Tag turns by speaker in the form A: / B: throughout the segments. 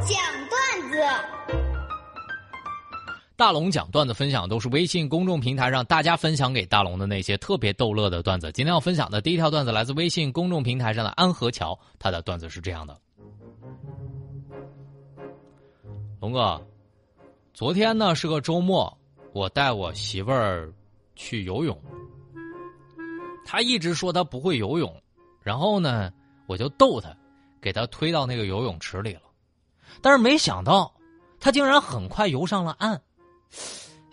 A: 讲段子。
B: 大龙讲段子分享都是微信公众平台上大家分享给大龙的那些特别逗乐的段子。今天要分享的第一条段子来自微信公众平台上的安河桥，他的段子是这样的：龙哥，昨天呢是个周末，我带我媳妇儿去游泳，她一直说她不会游泳，然后呢我就逗她，给她推到那个游泳池里了，但是没想到他竟然很快游上了岸。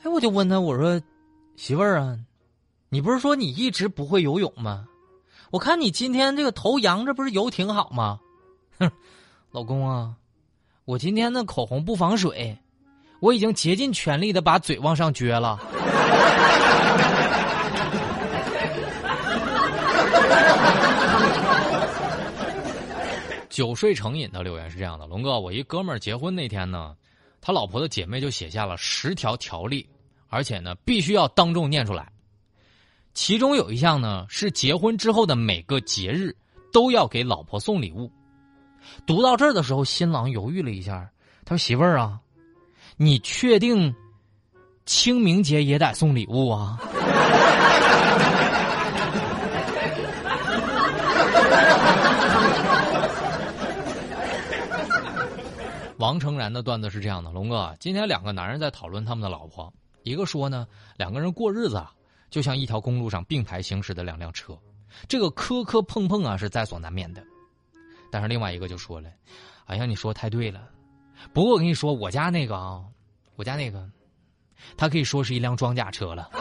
B: 哎，我就问他，我说：“媳妇儿啊，你不是说你一直不会游泳吗？我看你今天这个头扬着，不是游挺好吗？”哼，老公啊，我今天的口红不防水，我已经竭尽全力的把嘴往上撅了。酒睡成瘾的留言是这样的：龙哥，我一哥们儿结婚那天呢。他老婆的姐妹就写下了十条条例，而且呢，必须要当众念出来。其中有一项呢，是结婚之后的每个节日都要给老婆送礼物。读到这儿的时候，新郎犹豫了一下，他说：“媳妇儿啊，你确定清明节也得送礼物啊？” 王成然的段子是这样的：龙哥，今天两个男人在讨论他们的老婆，一个说呢，两个人过日子啊，就像一条公路上并排行驶的两辆车，这个磕磕碰碰啊是在所难免的。但是另外一个就说了：“哎呀，你说太对了，不过我跟你说，我家那个啊，我家那个，他可以说是一辆装甲车了。”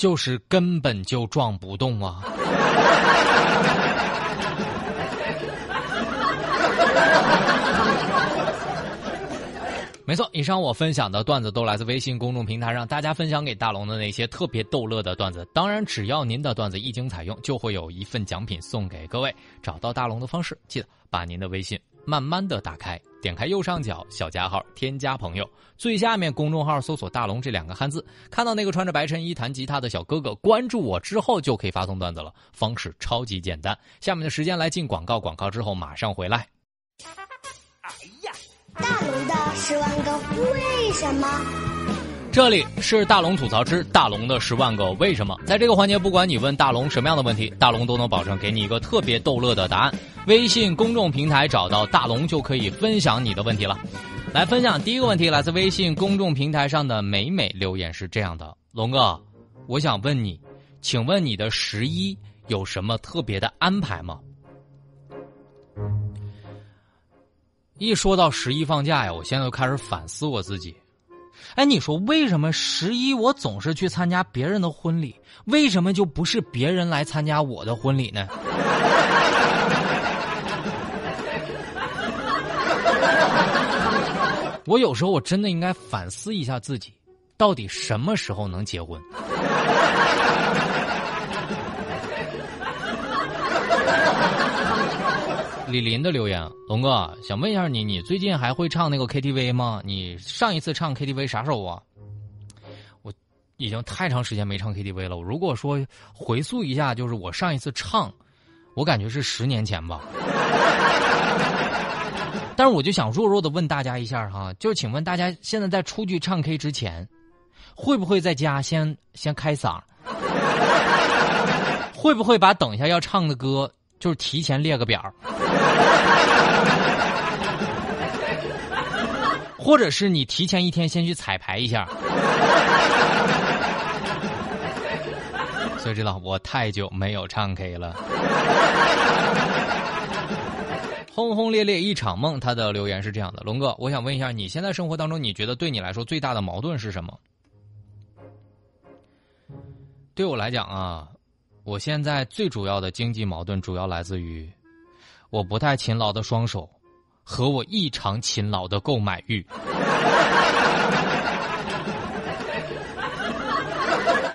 B: 就是根本就撞不动啊！没错，以上我分享的段子都来自微信公众平台上大家分享给大龙的那些特别逗乐的段子。当然，只要您的段子一经采用，就会有一份奖品送给各位。找到大龙的方式，记得把您的微信。慢慢的打开，点开右上角小加号，添加朋友，最下面公众号搜索“大龙”这两个汉字，看到那个穿着白衬衣弹吉他的小哥哥，关注我之后就可以发送段子了，方式超级简单。下面的时间来进广告，广告之后马上回来。
A: 哎呀，大龙的十万个为什么？
B: 这里是大龙吐槽之大龙的十万个为什么，在这个环节，不管你问大龙什么样的问题，大龙都能保证给你一个特别逗乐的答案。微信公众平台找到大龙就可以分享你的问题了。来分享第一个问题，来自微信公众平台上的美美留言是这样的：龙哥，我想问你，请问你的十一有什么特别的安排吗？一说到十一放假呀，我现在就开始反思我自己。哎，你说为什么十一我总是去参加别人的婚礼？为什么就不是别人来参加我的婚礼呢？我有时候我真的应该反思一下自己，到底什么时候能结婚？李林的留言，龙哥想问一下你，你最近还会唱那个 KTV 吗？你上一次唱 KTV 啥时候啊？我已经太长时间没唱 KTV 了。如果说回溯一下，就是我上一次唱，我感觉是十年前吧。但是我就想弱弱的问大家一下哈，就是请问大家现在在出去唱 K 之前，会不会在家先先开嗓？会不会把等一下要唱的歌就是提前列个表？或者是你提前一天先去彩排一下，所以知道我太久没有唱 K 了。轰轰烈烈一场梦，他的留言是这样的：龙哥，我想问一下，你现在生活当中，你觉得对你来说最大的矛盾是什么？对我来讲啊，我现在最主要的经济矛盾主要来自于。我不太勤劳的双手，和我异常勤劳的购买欲。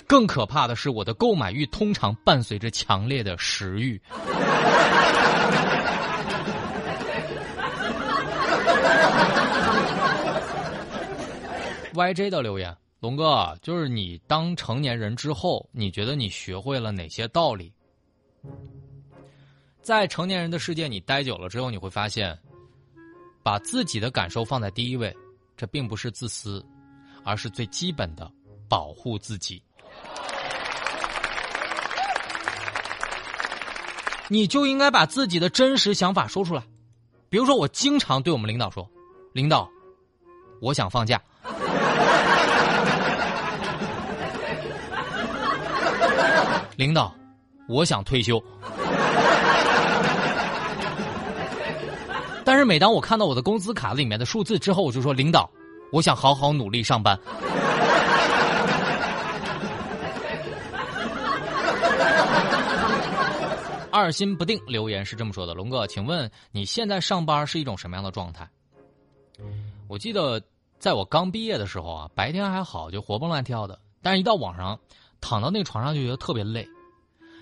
B: 更可怕的是，我的购买欲通常伴随着强烈的食欲。YJ 的留言：龙哥，就是你当成年人之后，你觉得你学会了哪些道理？在成年人的世界，你待久了之后，你会发现，把自己的感受放在第一位，这并不是自私，而是最基本的保护自己。你就应该把自己的真实想法说出来，比如说，我经常对我们领导说：“领导，我想放假。”领导，我想退休。但是每当我看到我的工资卡里面的数字之后，我就说：“领导，我想好好努力上班。”二心不定留言是这么说的：“龙哥，请问你现在上班是一种什么样的状态？”我记得在我刚毕业的时候啊，白天还好，就活蹦乱跳的，但是一到晚上。躺到那床上就觉得特别累，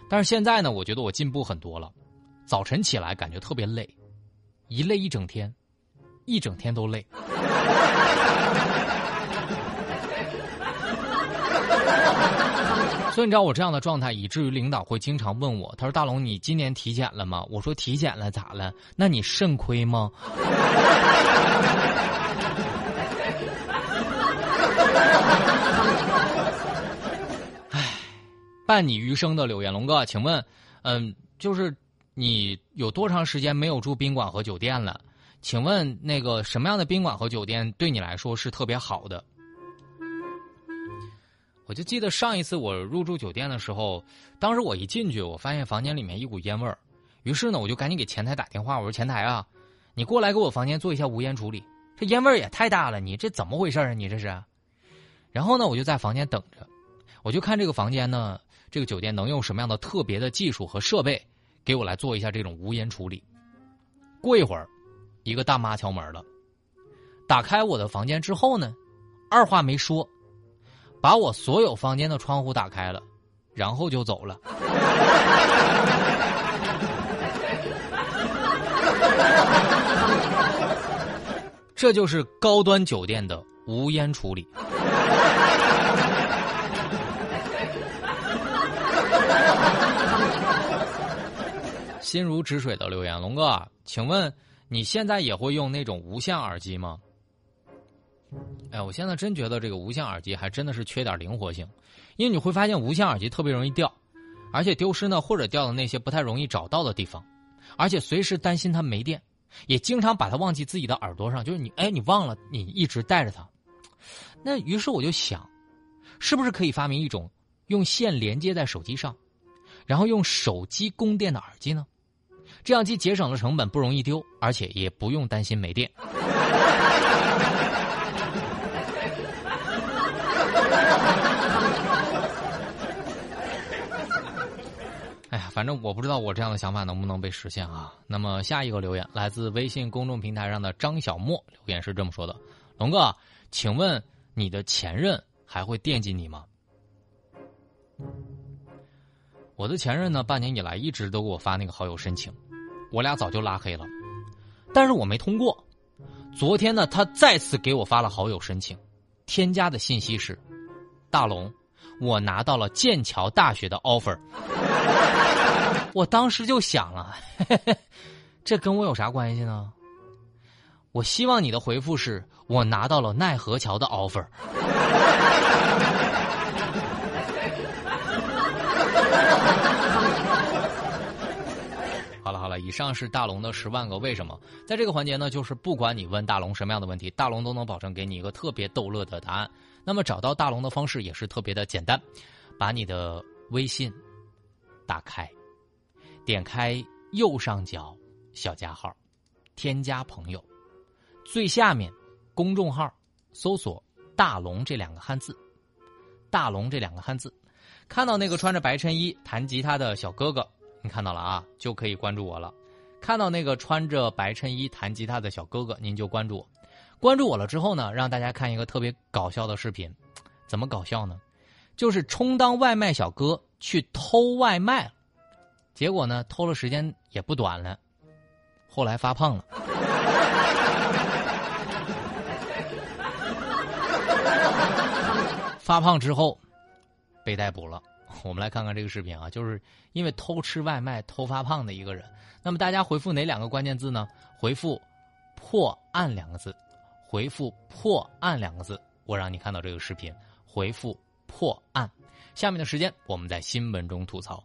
B: 但是现在呢，我觉得我进步很多了。早晨起来感觉特别累，一累一整天，一整天都累。所以你知道我这样的状态，以至于领导会经常问我：“他说大龙，你今年体检了吗？”我说：“体检了，咋了？那你肾亏吗？”伴你余生的柳岩龙哥，请问，嗯，就是你有多长时间没有住宾馆和酒店了？请问那个什么样的宾馆和酒店对你来说是特别好的？我就记得上一次我入住酒店的时候，当时我一进去，我发现房间里面一股烟味儿，于是呢，我就赶紧给前台打电话，我说前台啊，你过来给我房间做一下无烟处理，这烟味儿也太大了，你这怎么回事啊？你这是？然后呢，我就在房间等着，我就看这个房间呢。这个酒店能用什么样的特别的技术和设备，给我来做一下这种无烟处理？过一会儿，一个大妈敲门了，打开我的房间之后呢，二话没说，把我所有房间的窗户打开了，然后就走了。这就是高端酒店的无烟处理。心如止水的留言，龙哥，请问你现在也会用那种无线耳机吗？哎，我现在真觉得这个无线耳机还真的是缺点灵活性，因为你会发现无线耳机特别容易掉，而且丢失呢，或者掉到那些不太容易找到的地方，而且随时担心它没电，也经常把它忘记自己的耳朵上，就是你哎，你忘了你一直带着它，那于是我就想，是不是可以发明一种用线连接在手机上，然后用手机供电的耳机呢？这样既节省了成本，不容易丢，而且也不用担心没电。哎呀，反正我不知道我这样的想法能不能被实现啊。那么下一个留言来自微信公众平台上的张小莫，留言是这么说的：“龙哥，请问你的前任还会惦记你吗？”我的前任呢，半年以来一直都给我发那个好友申请。我俩早就拉黑了，但是我没通过。昨天呢，他再次给我发了好友申请，添加的信息是：“大龙，我拿到了剑桥大学的 offer。”我当时就想了，这跟我有啥关系呢？我希望你的回复是我拿到了奈何桥的 offer。以上是大龙的十万个为什么，在这个环节呢，就是不管你问大龙什么样的问题，大龙都能保证给你一个特别逗乐的答案。那么找到大龙的方式也是特别的简单，把你的微信打开，点开右上角小加号，添加朋友，最下面公众号搜索“大龙”这两个汉字，“大龙”这两个汉字，看到那个穿着白衬衣弹吉他的小哥哥。你看到了啊，就可以关注我了。看到那个穿着白衬衣弹吉他的小哥哥，您就关注我。关注我了之后呢，让大家看一个特别搞笑的视频。怎么搞笑呢？就是充当外卖小哥去偷外卖，结果呢，偷了时间也不短了，后来发胖了。发胖之后被逮捕了。我们来看看这个视频啊，就是因为偷吃外卖偷发胖的一个人。那么大家回复哪两个关键字呢？回复“破案”两个字，回复“破案”两个字，我让你看到这个视频。回复“破案”。下面的时间我们在新闻中吐槽。